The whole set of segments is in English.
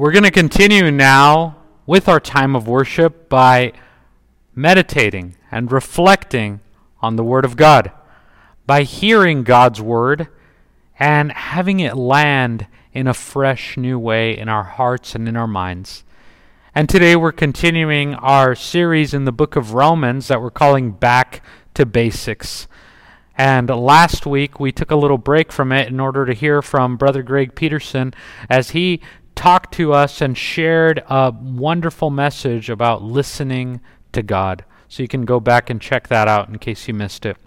We're going to continue now with our time of worship by meditating and reflecting on the Word of God, by hearing God's Word and having it land in a fresh new way in our hearts and in our minds. And today we're continuing our series in the book of Romans that we're calling Back to Basics. And last week we took a little break from it in order to hear from Brother Greg Peterson as he talked to us and shared a wonderful message about listening to God. So you can go back and check that out in case you missed it.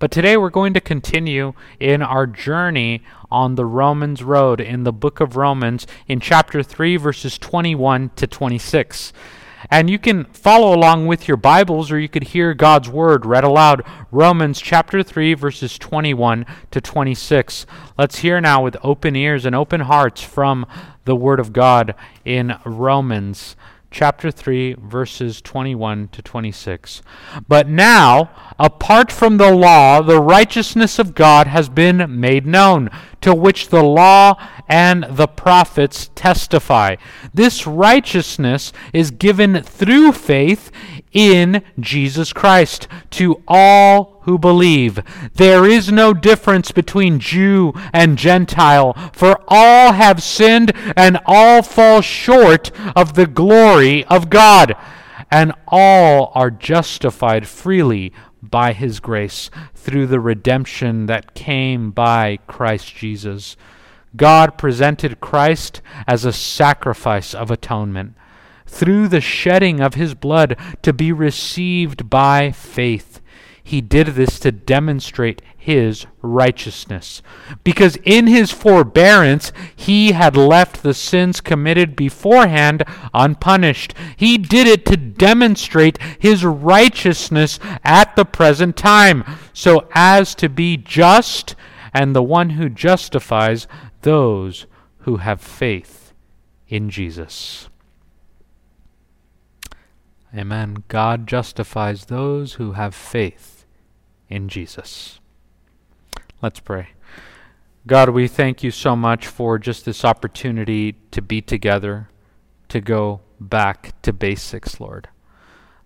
But today we're going to continue in our journey on the Romans road in the book of Romans in chapter 3, verses 21 to 26. And you can follow along with your Bibles or you could hear God's word read aloud. Romans chapter 3, verses 21 to 26. Let's hear now with open ears and open hearts from the word of God in Romans chapter 3, verses 21 to 26. But now, apart from the law, the righteousness of God has been made known, to which the law and the prophets testify. This righteousness is given through faith in Jesus Christ to all who believe. There is no difference between Jew and Gentile, for all have sinned and all fall short of the glory of God, and all are justified freely by his grace through the redemption that came by Christ Jesus. God presented Christ as a sacrifice of atonement through the shedding of his blood to be received by faith. He did this to demonstrate his righteousness. Because in his forbearance he had left the sins committed beforehand unpunished. He did it to demonstrate his righteousness at the present time, so as to be just and the one who justifies those who have faith in Jesus. Amen. God justifies those who have faith in Jesus. Let's pray. God, we thank you so much for just this opportunity to be together, to go back to basics, Lord.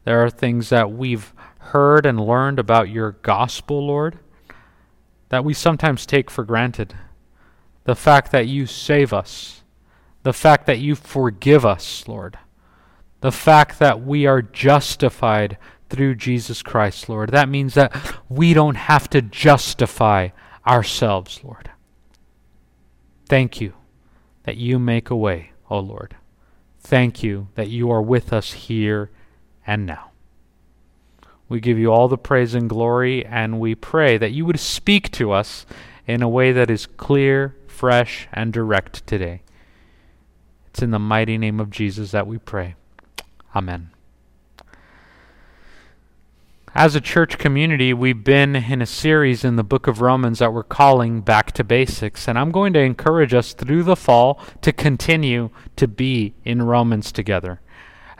There are things that we've heard and learned about your gospel, Lord, that we sometimes take for granted. The fact that you save us, the fact that you forgive us, Lord the fact that we are justified through Jesus Christ, Lord. That means that we don't have to justify ourselves, Lord. Thank you that you make a way, O oh Lord. Thank you that you are with us here and now. We give you all the praise and glory, and we pray that you would speak to us in a way that is clear, fresh, and direct today. It's in the mighty name of Jesus that we pray. Amen. As a church community, we've been in a series in the book of Romans that we're calling Back to Basics, and I'm going to encourage us through the fall to continue to be in Romans together.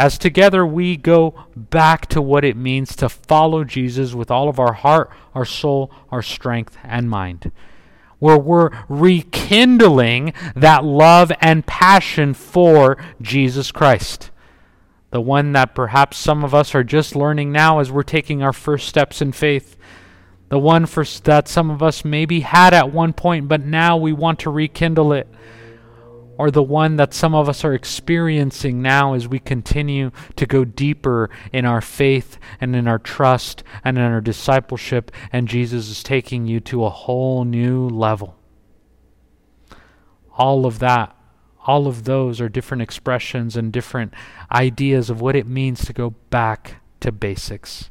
As together we go back to what it means to follow Jesus with all of our heart, our soul, our strength, and mind. Where we're rekindling that love and passion for Jesus Christ the one that perhaps some of us are just learning now as we're taking our first steps in faith, the one for, that some of us maybe had at one point, but now we want to rekindle it, or the one that some of us are experiencing now as we continue to go deeper in our faith and in our trust and in our discipleship, and Jesus is taking you to a whole new level. All of that all of those are different expressions and different ideas of what it means to go back to basics.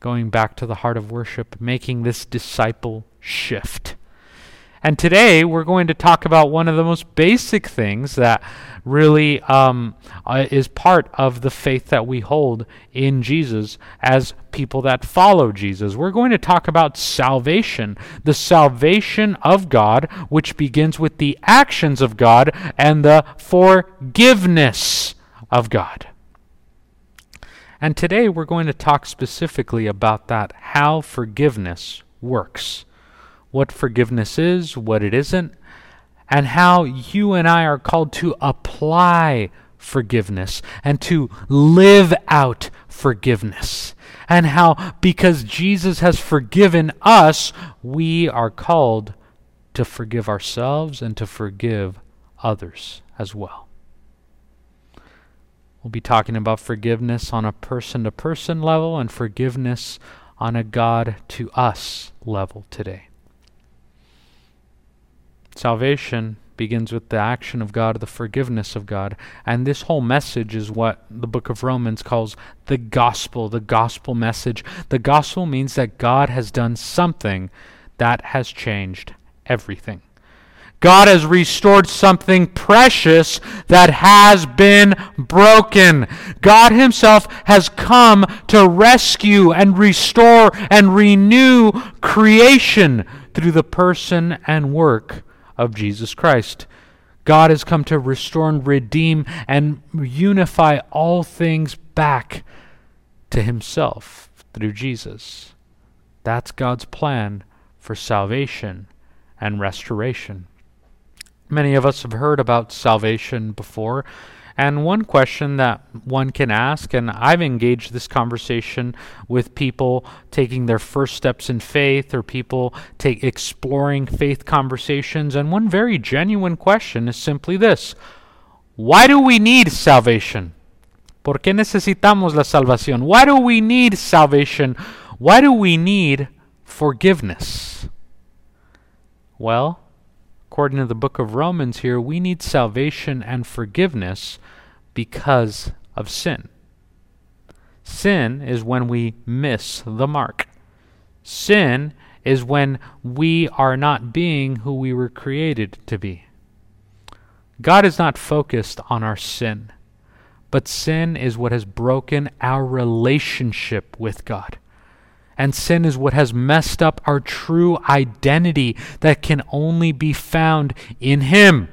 Going back to the heart of worship, making this disciple shift. And today we're going to talk about one of the most basic things that really um, uh, is part of the faith that we hold in Jesus as people that follow Jesus. We're going to talk about salvation, the salvation of God, which begins with the actions of God and the forgiveness of God. And today we're going to talk specifically about that, how forgiveness works what forgiveness is, what it isn't, and how you and I are called to apply forgiveness and to live out forgiveness. And how, because Jesus has forgiven us, we are called to forgive ourselves and to forgive others as well. We'll be talking about forgiveness on a person to person level and forgiveness on a God to us level today. Salvation begins with the action of God, the forgiveness of God. And this whole message is what the book of Romans calls the gospel, the gospel message. The gospel means that God has done something that has changed everything. God has restored something precious that has been broken. God Himself has come to rescue and restore and renew creation through the person and work of Jesus Christ. God has come to restore and redeem and unify all things back to Himself through Jesus. That's God's plan for salvation and restoration. Many of us have heard about salvation before, and one question that one can ask, and I've engaged this conversation with people taking their first steps in faith or people take exploring faith conversations, and one very genuine question is simply this Why do we need salvation? ¿Por qué necesitamos la salvación? Why do we need salvation? Why do we need forgiveness? Well, according to the book of Romans here, we need salvation and forgiveness because of sin. Sin is when we miss the mark. Sin is when we are not being who we were created to be. God is not focused on our sin, but sin is what has broken our relationship with God. And sin is what has messed up our true identity that can only be found in Him.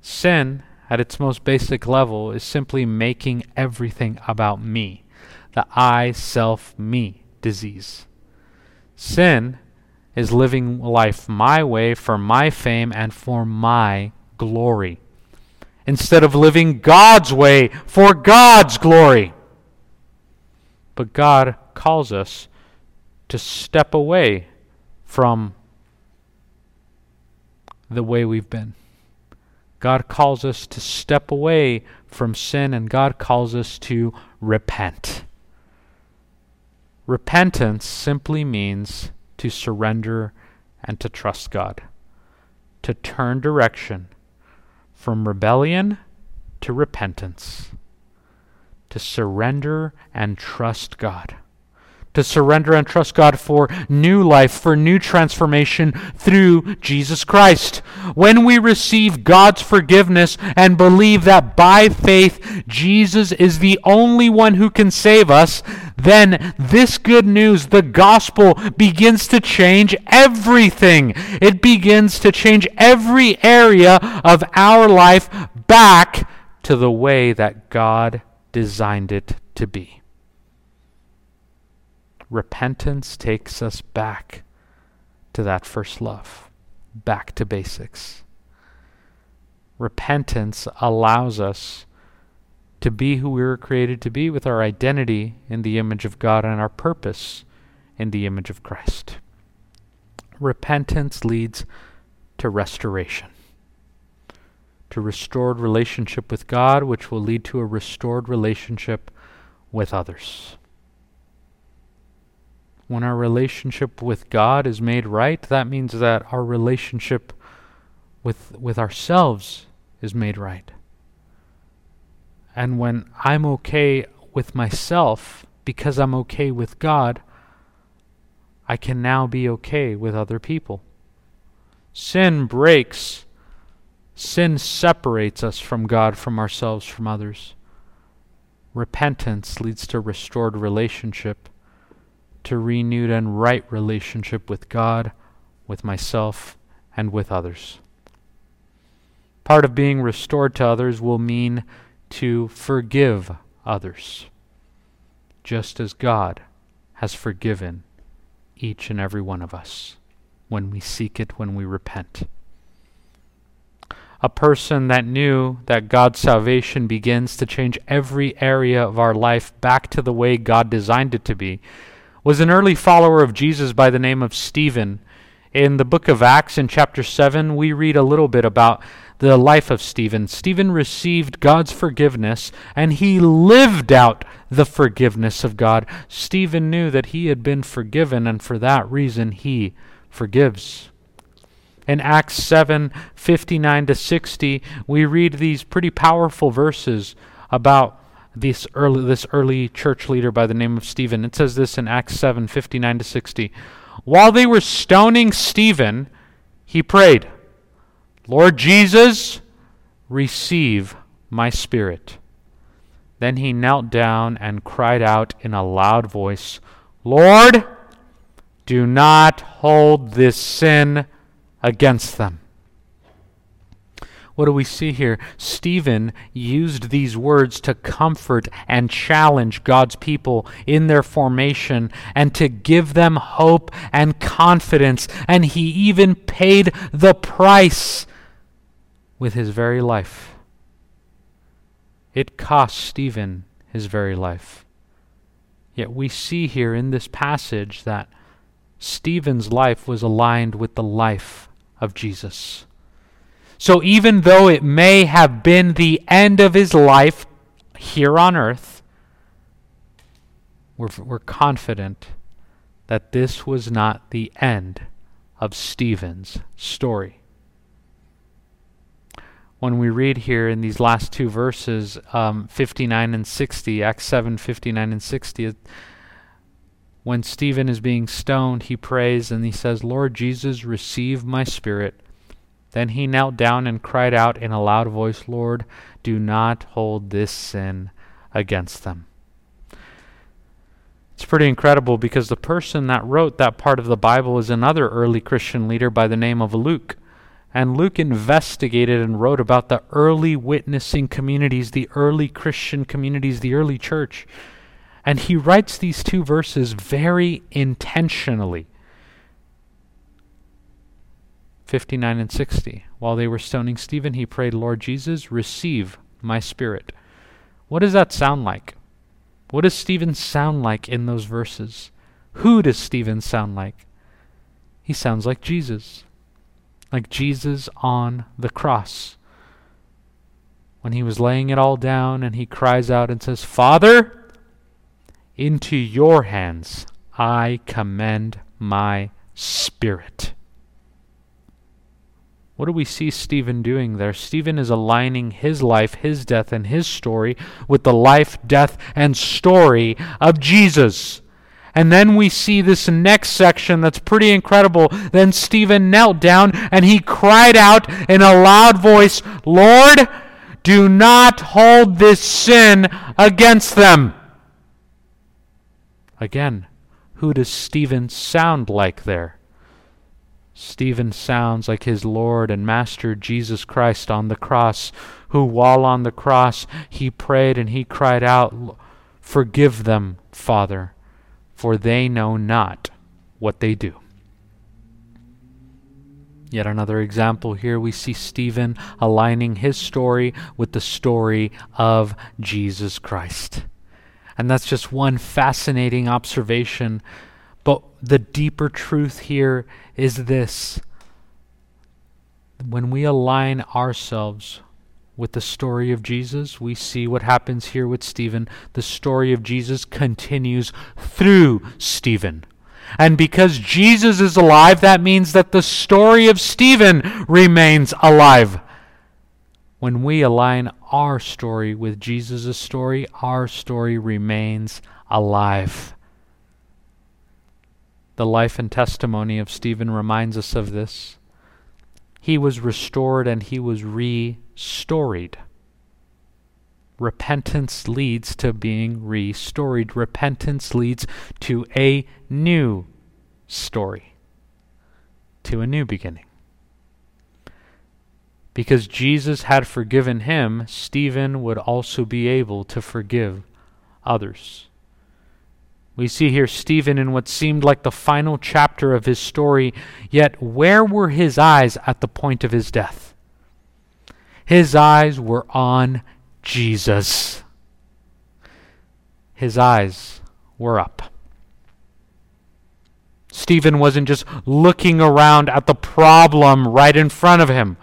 Sin, at its most basic level, is simply making everything about me. The I, self, me disease. Sin is living life my way for my fame and for my glory, instead of living God's way for God's glory. But God calls us to step away from the way we've been. God calls us to step away from sin, and God calls us to repent. Repentance simply means to surrender and to trust God, to turn direction from rebellion to repentance to surrender and trust God. To surrender and trust God for new life, for new transformation through Jesus Christ. When we receive God's forgiveness and believe that by faith Jesus is the only one who can save us, then this good news, the gospel, begins to change everything. It begins to change every area of our life back to the way that God designed it to be. Repentance takes us back to that first love, back to basics. Repentance allows us to be who we were created to be with our identity in the image of God and our purpose in the image of Christ. Repentance leads to restoration to restored relationship with God, which will lead to a restored relationship with others. When our relationship with God is made right, that means that our relationship with, with ourselves is made right. And when I'm okay with myself because I'm okay with God, I can now be okay with other people. Sin breaks Sin separates us from God, from ourselves, from others. Repentance leads to restored relationship, to renewed and right relationship with God, with myself, and with others. Part of being restored to others will mean to forgive others, just as God has forgiven each and every one of us. when we seek it, when we repent. A person that knew that God's salvation begins to change every area of our life back to the way God designed it to be was an early follower of Jesus by the name of Stephen. In the book of Acts, in chapter 7, we read a little bit about the life of Stephen. Stephen received God's forgiveness and he lived out the forgiveness of God. Stephen knew that he had been forgiven, and for that reason he forgives. In Acts 7 59 to 60, we read these pretty powerful verses about this early, this early church leader by the name of Stephen. It says this in Acts 7 59 to 60. While they were stoning Stephen, he prayed. Lord Jesus, receive my spirit. Then he knelt down and cried out in a loud voice, Lord, do not hold this sin against them. What do we see here? Stephen used these words to comfort and challenge God's people in their formation and to give them hope and confidence. And he even paid the price with his very life. It cost Stephen his very life. Yet we see here in this passage that Stephen's life was aligned with the life of Jesus. So even though it may have been the end of his life here on earth, we're, we're confident that this was not the end of Stephen's story when we read here in these last two verses, um, 59 and 60, Acts 7 59 and 60, when Stephen is being stoned, he prays and he says, Lord Jesus, receive my spirit. Then he knelt down and cried out in a loud voice, Lord, do not hold this sin against them. It's pretty incredible because the person that wrote that part of the Bible is another early Christian leader by the name of Luke. And Luke investigated and wrote about the early witnessing communities, the early Christian communities, the early church. And he writes these two verses very intentionally 59 and 60. While they were stoning Stephen, he prayed, Lord Jesus, receive my spirit. What does that sound like? What does Stephen sound like in those verses? Who does Stephen sound like? He sounds like Jesus like Jesus on the cross. When he was laying it all down and he cries out and says, Father, into your hands I commend my spirit. What do we see Stephen doing there? Stephen is aligning his life, his death, and his story with the life, death, and story of Jesus. And then we see this next section that's pretty incredible. Then Stephen knelt down and he cried out in a loud voice, Lord, do not hold this sin against them. Again, who does Stephen sound like there? Stephen sounds like his Lord and Master Jesus Christ on the cross, who, while on the cross, he prayed and he cried out, Forgive them, Father for they know not what they do. Yet another example here, we see Stephen aligning his story with the story of Jesus Christ. And that's just one fascinating observation. But the deeper truth here is this when we align ourselves with the story of Jesus. We see what happens here with Stephen. The story of Jesus continues through Stephen. And because Jesus is alive, that means that the story of Stephen remains alive. When we align our story with Jesus' story, our story remains alive. The life and testimony of Stephen reminds us of this. He was restored and he was restoried. Repentance leads to being restored. Repentance leads to a new story, to a new beginning. Because Jesus had forgiven him, Stephen would also be able to forgive others. We see here Stephen in what seemed like the final chapter of his story, yet where were his eyes at the point of his death? His eyes were on Jesus. His eyes were up. Stephen wasn't just looking around at the problem right in front of him.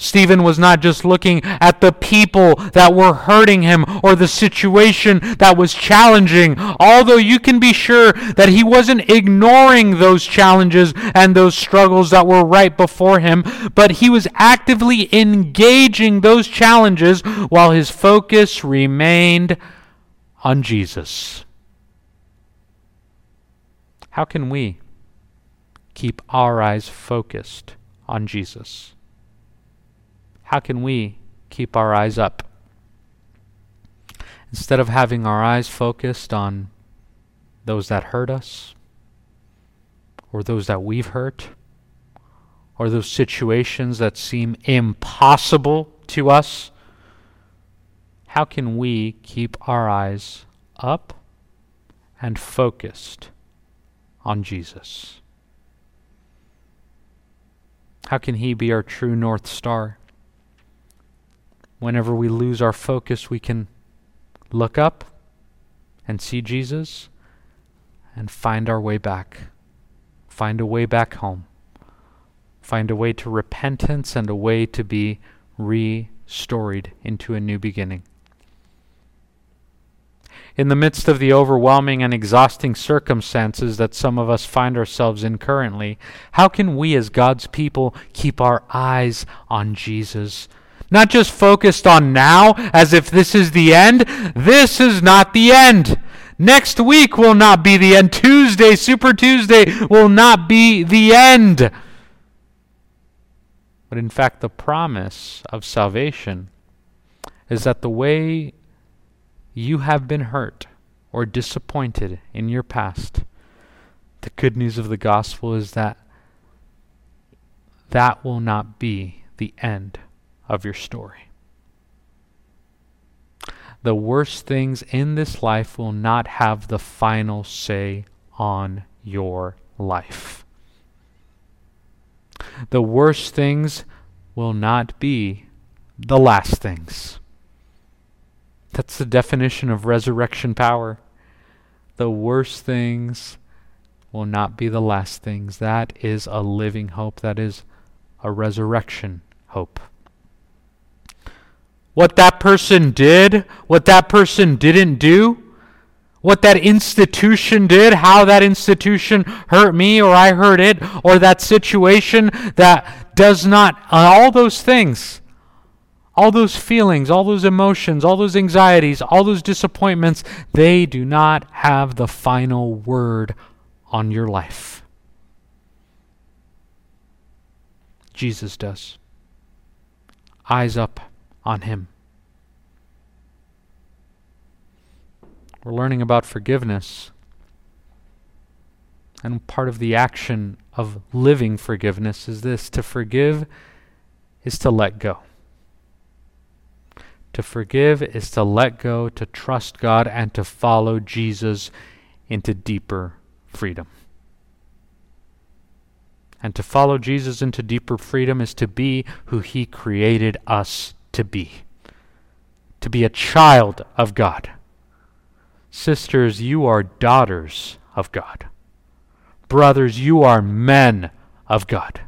Stephen was not just looking at the people that were hurting him or the situation that was challenging, although you can be sure that he wasn't ignoring those challenges and those struggles that were right before him, but he was actively engaging those challenges while his focus remained on Jesus. How can we keep our eyes focused on Jesus? How can we keep our eyes up? Instead of having our eyes focused on those that hurt us, or those that we've hurt, or those situations that seem impossible to us, how can we keep our eyes up and focused on Jesus? How can He be our true North Star? Whenever we lose our focus, we can look up and see Jesus and find our way back. Find a way back home. Find a way to repentance and a way to be restored into a new beginning. In the midst of the overwhelming and exhausting circumstances that some of us find ourselves in currently, how can we as God's people keep our eyes on Jesus? Not just focused on now as if this is the end. This is not the end. Next week will not be the end. Tuesday, Super Tuesday, will not be the end. But in fact, the promise of salvation is that the way you have been hurt or disappointed in your past, the good news of the gospel is that that will not be the end of your story. The worst things in this life will not have the final say on your life. The worst things will not be the last things. That's the definition of resurrection power. The worst things will not be the last things. That is a living hope. That is a resurrection hope what that person did, what that person didn't do, what that institution did, how that institution hurt me or I hurt it, or that situation that does not, uh, all those things, all those feelings, all those emotions, all those anxieties, all those disappointments, they do not have the final word on your life. Jesus does. Eyes up on him. We're learning about forgiveness. And part of the action of living forgiveness is this to forgive is to let go. To forgive is to let go, to trust God, and to follow Jesus into deeper freedom. And to follow Jesus into deeper freedom is to be who He created us to be to be a child of God. Sisters, you are daughters of God. Brothers, you are men of God.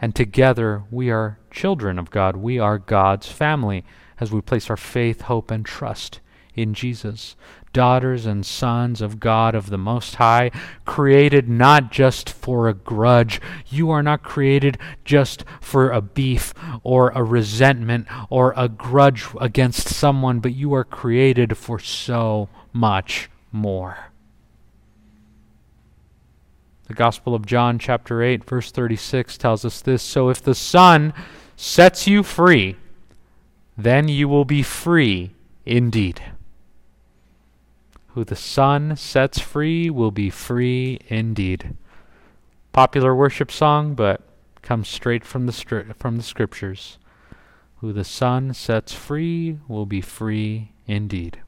And together we are children of God. We are God's family as we place our faith, hope, and trust in Jesus daughters and sons of God of the Most High, created not just for a grudge. You are not created just for a beef or a resentment or a grudge against someone, but you are created for so much more. The Gospel of John, chapter 8, verse 36, tells us this So if the Son sets you free, then you will be free indeed. Who the Son sets free will be free indeed. Popular worship song, but comes straight from the stri- from the scriptures. Who the Son sets free will be free indeed.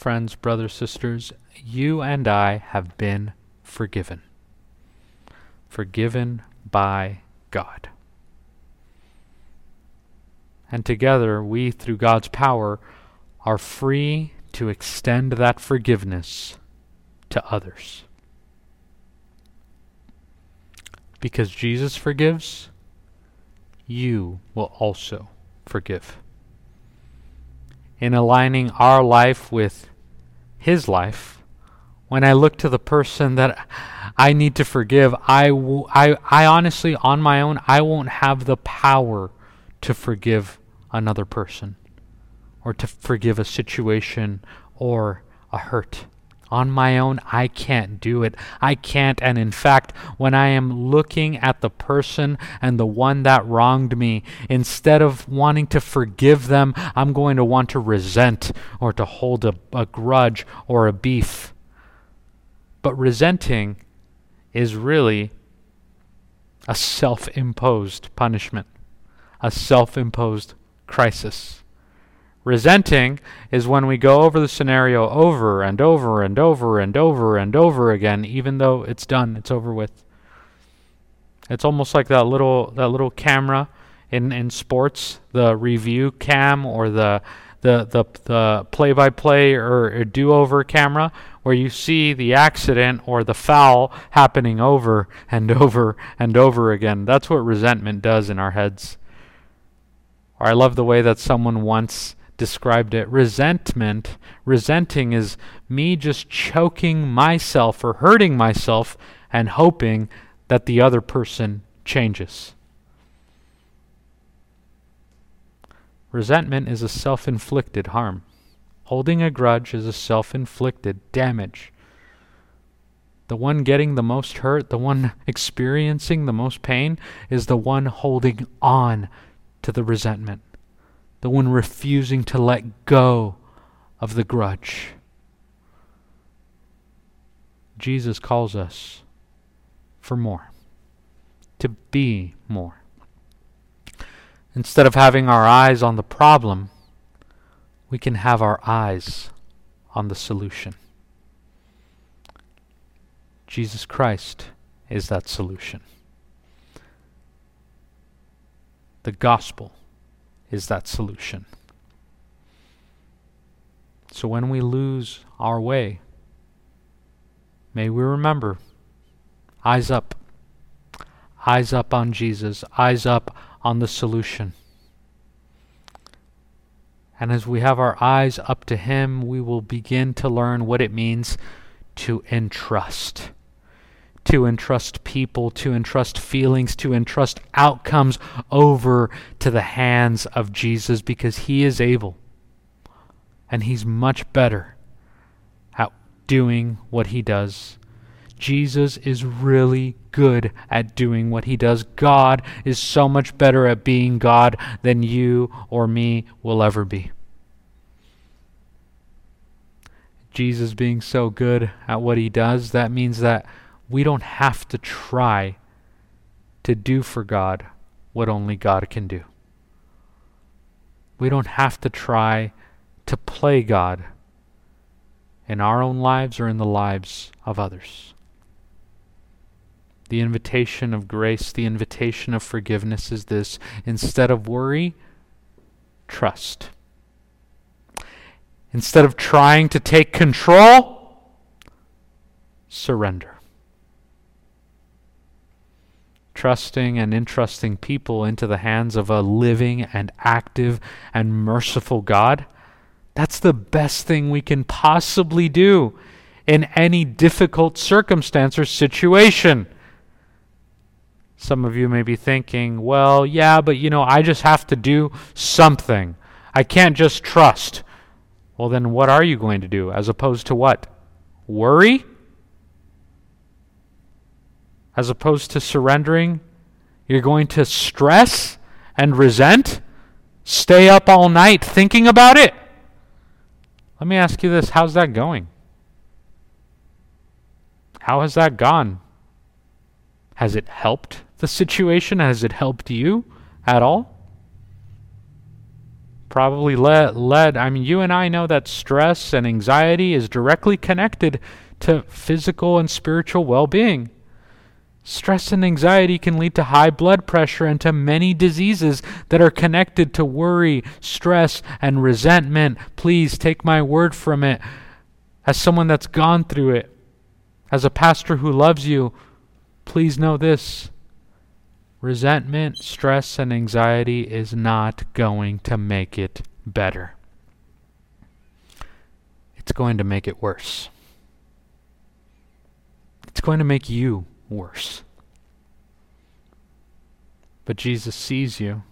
friends, brothers, sisters, you and I have been forgiven. Forgiven by God. And together, we, through God's power, are free to extend that forgiveness to others. Because Jesus forgives, you will also forgive. In aligning our life with His life, when I look to the person that I need to forgive, I, w- I, I honestly, on my own, I won't have the power to forgive another person or to forgive a situation or a hurt. On my own, I can't do it. I can't. And in fact, when I am looking at the person and the one that wronged me, instead of wanting to forgive them, I'm going to want to resent or to hold a, a grudge or a beef. But resenting is really a self imposed punishment, a self imposed crisis. Resenting is when we go over the scenario over and over and over and over and over again, even though it's done, it's over with. It's almost like that little that little camera in, in sports, the review cam or the the the, the play by play or do over camera where you see the accident or the foul happening over and over and over again. That's what resentment does in our heads. Or I love the way that someone once described it. Resentment, resenting is me just choking myself or hurting myself and hoping that the other person changes. Resentment is a self inflicted harm. Holding a grudge is a self inflicted damage. The one getting the most hurt, the one experiencing the most pain, is the one holding on to the resentment, the one refusing to let go of the grudge. Jesus calls us for more, to be more. Instead of having our eyes on the problem, we can have our eyes on the solution. Jesus Christ is that solution. The gospel is that solution. So when we lose our way, may we remember eyes up, eyes up on Jesus, eyes up on the solution. And as we have our eyes up to Him, we will begin to learn what it means to entrust. To entrust people, to entrust feelings, to entrust outcomes over to the hands of Jesus because He is able. And He's much better at doing what He does Jesus is really good at doing what he does. God is so much better at being God than you or me will ever be. Jesus being so good at what he does, that means that we don't have to try to do for God what only God can do. We don't have to try to play God in our own lives or in the lives of others. The invitation of grace, the invitation of forgiveness is this instead of worry, trust. Instead of trying to take control, surrender. Trusting and entrusting people into the hands of a living and active and merciful God, that's the best thing we can possibly do in any difficult circumstance or situation. Some of you may be thinking, well, yeah, but you know, I just have to do something. I can't just trust. Well, then what are you going to do as opposed to what? Worry? As opposed to surrendering? You're going to stress and resent? Stay up all night thinking about it? Let me ask you this how's that going? How has that gone? Has it helped? the situation? Has it helped you at all? probably led, led. I mean, you and I know that stress and anxiety is directly connected to physical and spiritual well being. Stress and anxiety can lead to high blood pressure and to many diseases that are connected to worry, stress, and resentment. Please take my word from it. As someone that's gone through it, as a pastor who loves you, please know this resentment, stress, and anxiety is not going to make it better. It's going to make it worse. It's going to make you worse. But Jesus sees you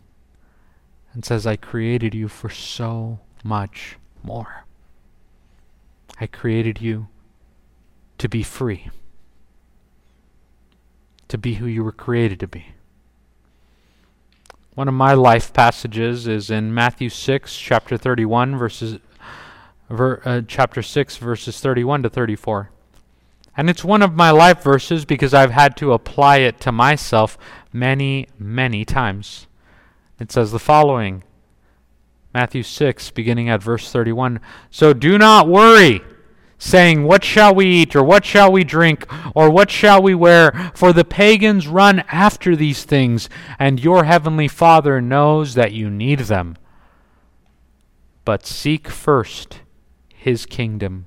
and says, I created you for so much more. I created you to be free, to be who you were created to be. One of my life passages is in Matthew 6, chapter 31, verses, ver, uh, chapter 6, verses 31 to 34. And it's one of my life verses because I've had to apply it to myself many, many times. It says the following Matthew 6, beginning at verse 31. So do not worry, saying, What shall we eat, or what shall we drink, or what shall we wear? For the pagans run after these things, and your heavenly Father knows that you need them. But seek first his kingdom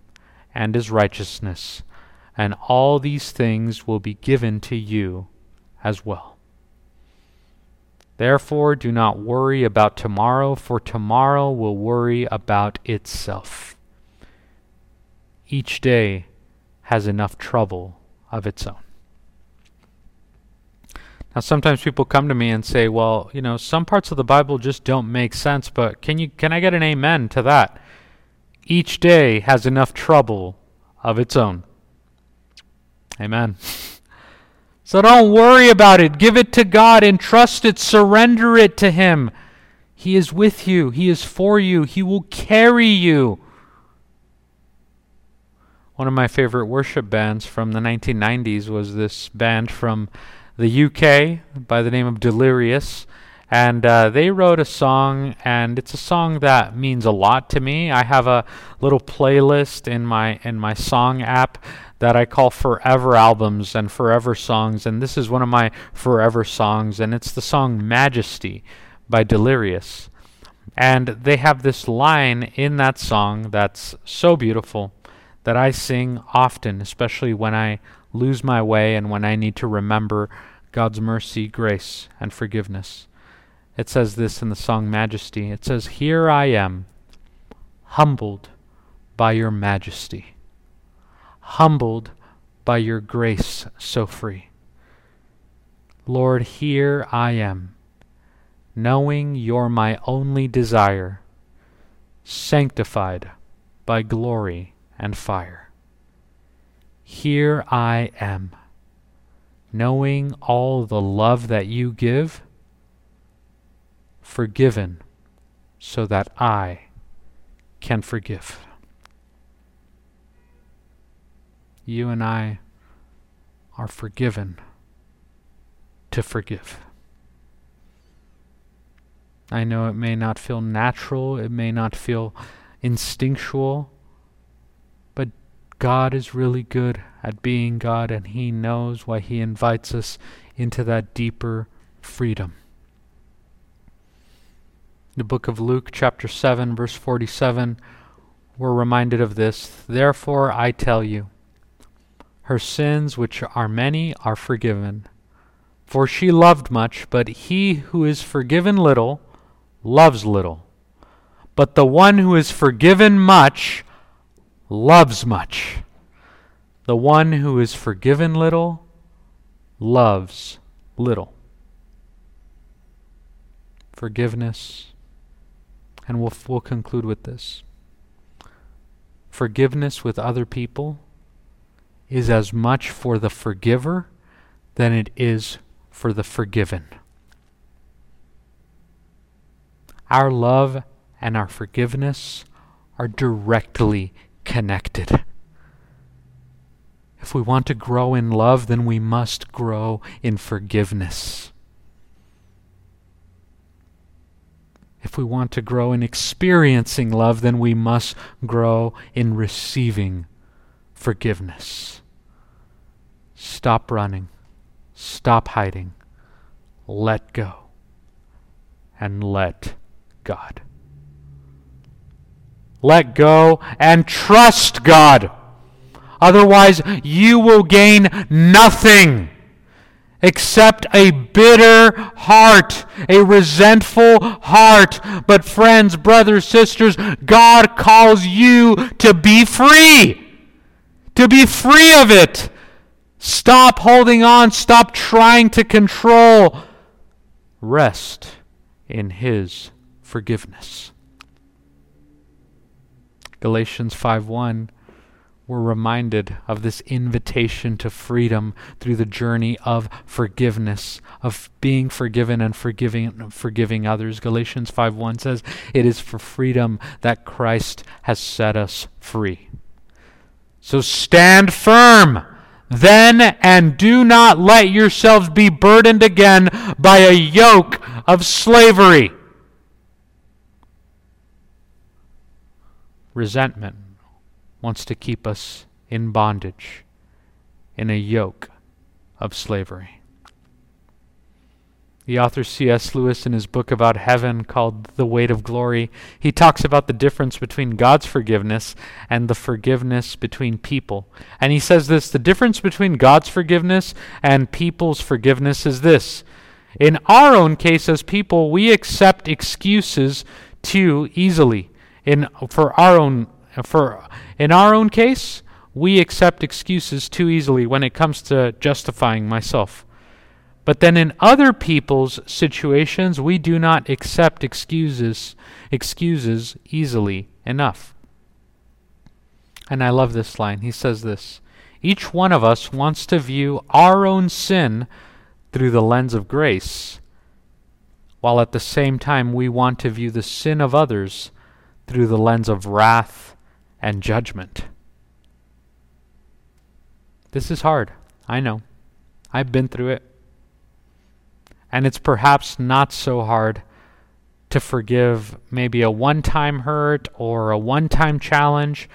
and his righteousness and all these things will be given to you as well. Therefore, do not worry about tomorrow, for tomorrow will worry about itself. Each day has enough trouble of its own. Now, sometimes people come to me and say, "Well, you know, some parts of the Bible just don't make sense." But can you can I get an amen to that? Each day has enough trouble of its own. Amen. So don't worry about it. Give it to God and trust it. Surrender it to Him. He is with you, He is for you, He will carry you. One of my favorite worship bands from the 1990s was this band from the UK by the name of Delirious. And uh, they wrote a song, and it's a song that means a lot to me. I have a little playlist in my in my song app that I call forever albums and forever songs, and this is one of my forever songs, and it's the song Majesty by Delirious. And they have this line in that song that's so beautiful that I sing often, especially when I lose my way and when I need to remember God's mercy, grace, and forgiveness. It says this in the song Majesty. It says, Here I am, humbled by your majesty humbled by your grace so free. Lord, here I am, knowing you're my only desire, sanctified by glory and fire. Here I am, knowing all the love that you give, forgiven so that I can forgive. You and I are forgiven to forgive. I know it may not feel natural, it may not feel instinctual, but God is really good at being God, and He knows why He invites us into that deeper freedom. The book of Luke, chapter 7, verse 47, we're reminded of this. Therefore, I tell you, her sins, which are many, are forgiven. For she loved much, but he who is forgiven little loves little. But the one who is forgiven much loves much. The one who is forgiven little loves little. Forgiveness. And we'll, we'll conclude with this forgiveness with other people is as much for the forgiver than it is for the forgiven. Our love and our forgiveness are directly connected. If we want to grow in love, then we must grow in forgiveness. If we want to grow in experiencing love, then we must grow in receiving forgiveness. Stop running. Stop hiding. Let go. And let God. Let go and trust God. Otherwise, you will gain nothing except a bitter heart, a resentful heart. But, friends, brothers, sisters, God calls you to be free, to be free of it. Stop holding on, stop trying to control. Rest in His forgiveness. Galatians 5 1 we're reminded of this invitation to freedom through the journey of forgiveness, of being forgiven and forgiving forgiving others. Galatians 5:1 says, "It is for freedom that Christ has set us free." So stand firm then and do not let yourselves be burdened again by a yoke of slavery. Resentment wants to keep us in bondage, in a yoke of slavery. The author C.S. Lewis, in his book about heaven called The Weight of Glory, he talks about the difference between God's forgiveness and the forgiveness between people. And he says this the difference between God's forgiveness and people's forgiveness is this. In our own case as people, we accept excuses too easily. In, for our own for in our own case, we accept excuses too easily when it comes to justifying myself. But then in other people's situations, we do not accept excuses excuses easily enough. And I love this line. He says this Each one of us wants to view our own sin through the lens of grace, while at the same time we want to view the sin of others through the lens of wrath and judgment. This is hard. I know. I've been through it. And it's perhaps not so hard to forgive maybe a one time hurt or a one time challenge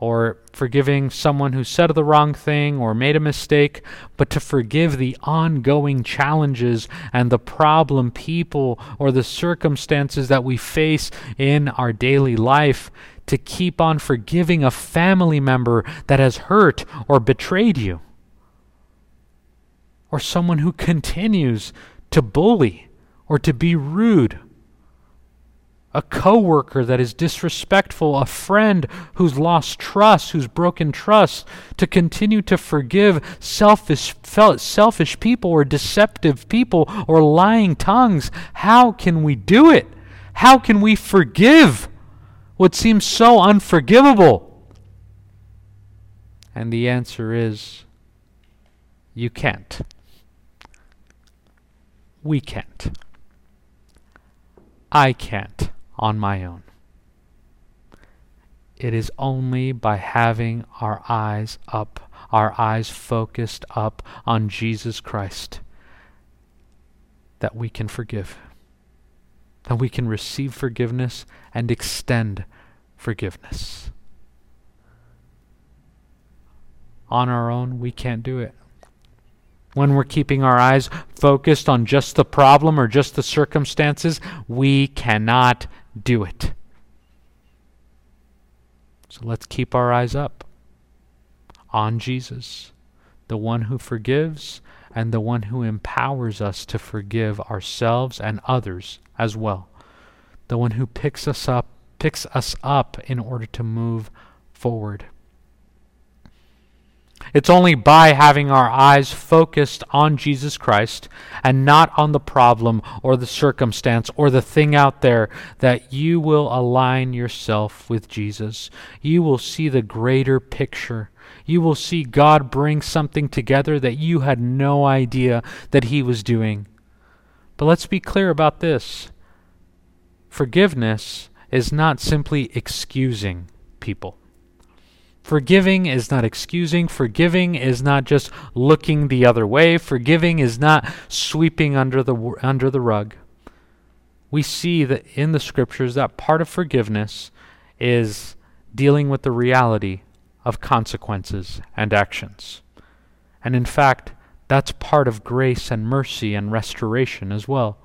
or forgiving someone who said the wrong thing or made a mistake, but to forgive the ongoing challenges and the problem people or the circumstances that we face in our daily life, to keep on forgiving a family member that has hurt or betrayed you, or someone who continues to bully or to be rude a coworker that is disrespectful, a friend who's lost trust, who's broken trust, to continue to forgive selfish, selfish people or deceptive people or lying tongues. How can we do it? How can we forgive what seems so unforgivable? And the answer is you can't. We can't. I can't on my own. It is only by having our eyes up, our eyes focused up on Jesus Christ, that we can forgive, that we can receive forgiveness and extend forgiveness. On our own, we can't do it when we're keeping our eyes focused on just the problem or just the circumstances, we cannot do it. So let's keep our eyes up on Jesus, the one who forgives and the one who empowers us to forgive ourselves and others as well. The one who picks us up, picks us up in order to move forward. It's only by having our eyes focused on Jesus Christ and not on the problem or the circumstance or the thing out there that you will align yourself with Jesus. You will see the greater picture. You will see God bring something together that you had no idea that He was doing. But let's be clear about this forgiveness is not simply excusing people. Forgiving is not excusing. Forgiving is not just looking the other way. Forgiving is not sweeping under the, under the rug. we see that in the scriptures that part of forgiveness is dealing with the reality of consequences and actions. And in fact, that's part of grace and mercy and restoration as well.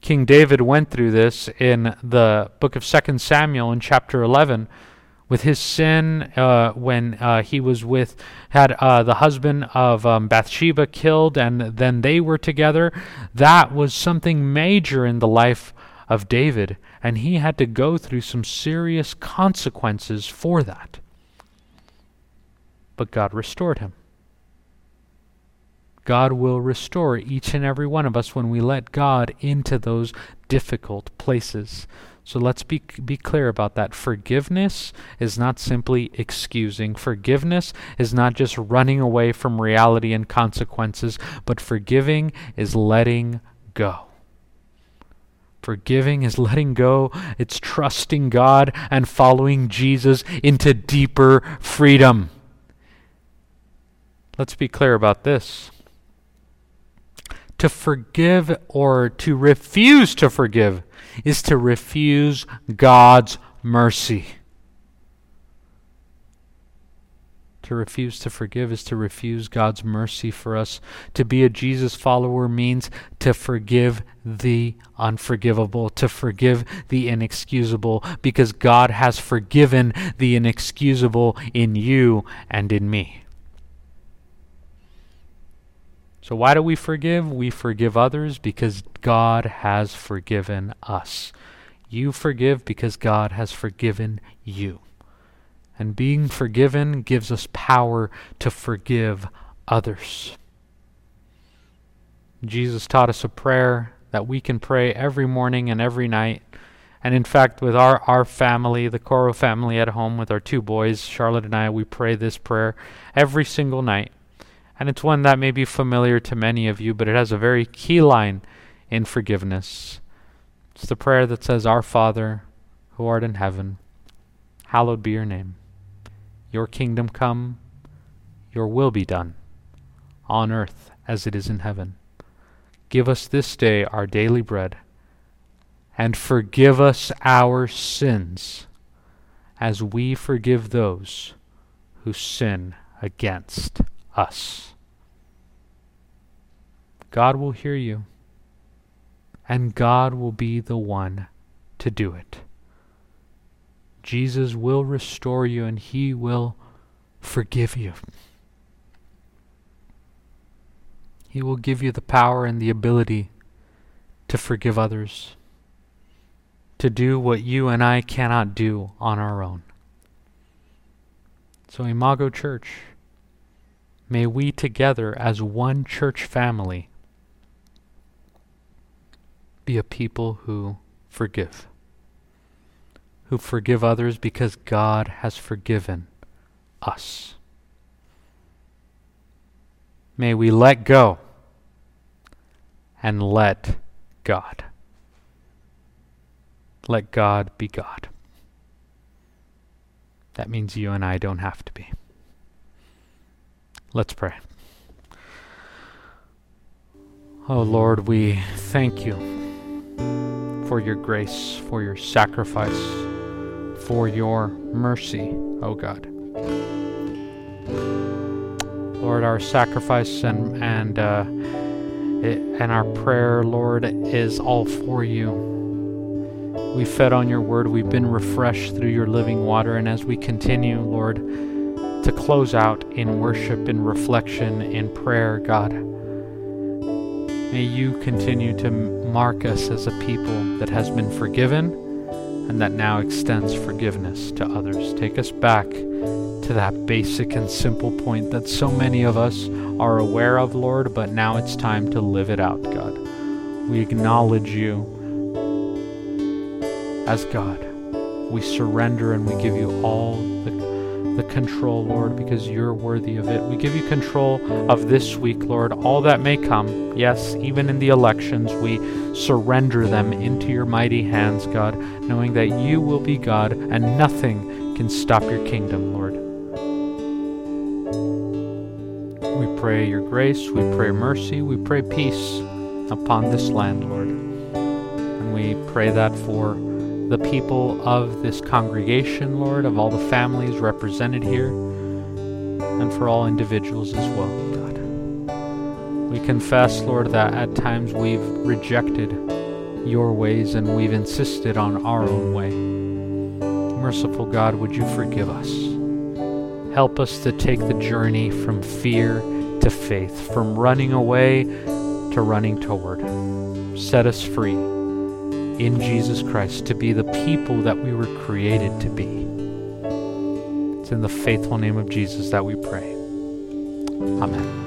King David went through this in the book of 2 Samuel in chapter 11 with his sin uh, when uh, he was with had uh, the husband of um, Bathsheba killed and then they were together that was something major in the life of David and he had to go through some serious consequences for that but God restored him God will restore each and every one of us when we let God into those difficult places. So let's be be clear about that. Forgiveness is not simply excusing. Forgiveness is not just running away from reality and consequences, but forgiving is letting go. Forgiving is letting go. It's trusting God and following Jesus into deeper freedom. Let's be clear about this to forgive or to refuse to forgive is to refuse God's mercy. To refuse to forgive is to refuse God's mercy for us. To be a Jesus follower means to forgive the unforgivable, to forgive the inexcusable, because God has forgiven the inexcusable in you and in me. So, why do we forgive? We forgive others because God has forgiven us. You forgive because God has forgiven you. And being forgiven gives us power to forgive others. Jesus taught us a prayer that we can pray every morning and every night. And in fact, with our, our family, the Coro family at home, with our two boys, Charlotte and I, we pray this prayer every single night and it's one that may be familiar to many of you, but it has a very key line in forgiveness. It's the prayer that says, Our Father, who art in heaven, hallowed be your name. Your kingdom come, your will be done, on earth as it is in heaven. Give us this day our daily bread, and forgive us our sins, as we forgive those who sin against us. God will hear you, and God will be the one to do it. Jesus will restore you, and He will forgive you. He will give you the power and the ability to forgive others, to do what you and I cannot do on our own. So, Imago Church, May we together as one church family be a people who forgive, who forgive others because God has forgiven us. May we let go and let God. Let God be God. That means you and I don't have to be. Let's pray. Oh Lord, we thank you for your grace, for your sacrifice, for your mercy, oh God. Lord, our sacrifice and and uh, it, and our prayer, Lord, is all for you. We fed on your word. We've been refreshed through your living water, and as we continue, Lord to close out in worship, in reflection, in prayer, God. May you continue to mark us as a people that has been forgiven and that now extends forgiveness to others. Take us back to that basic and simple point that so many of us are aware of, Lord, but now it's time to live it out, God. We acknowledge you as God. We surrender and we give you all the the control, Lord, because you're worthy of it. We give you control of this week, Lord, all that may come. Yes, even in the elections, we surrender them into your mighty hands, God, knowing that you will be God and nothing can stop your kingdom, Lord. We pray your grace, we pray mercy, we pray peace upon this land, Lord. And we pray that for the people of this congregation, Lord, of all the families represented here, and for all individuals as well, God. We confess, Lord, that at times we've rejected your ways and we've insisted on our own way. Merciful God, would you forgive us? Help us to take the journey from fear to faith, from running away to running toward. Set us free in Jesus Christ to be the people that we were created to be. It's in the faithful name of Jesus that we pray. Amen.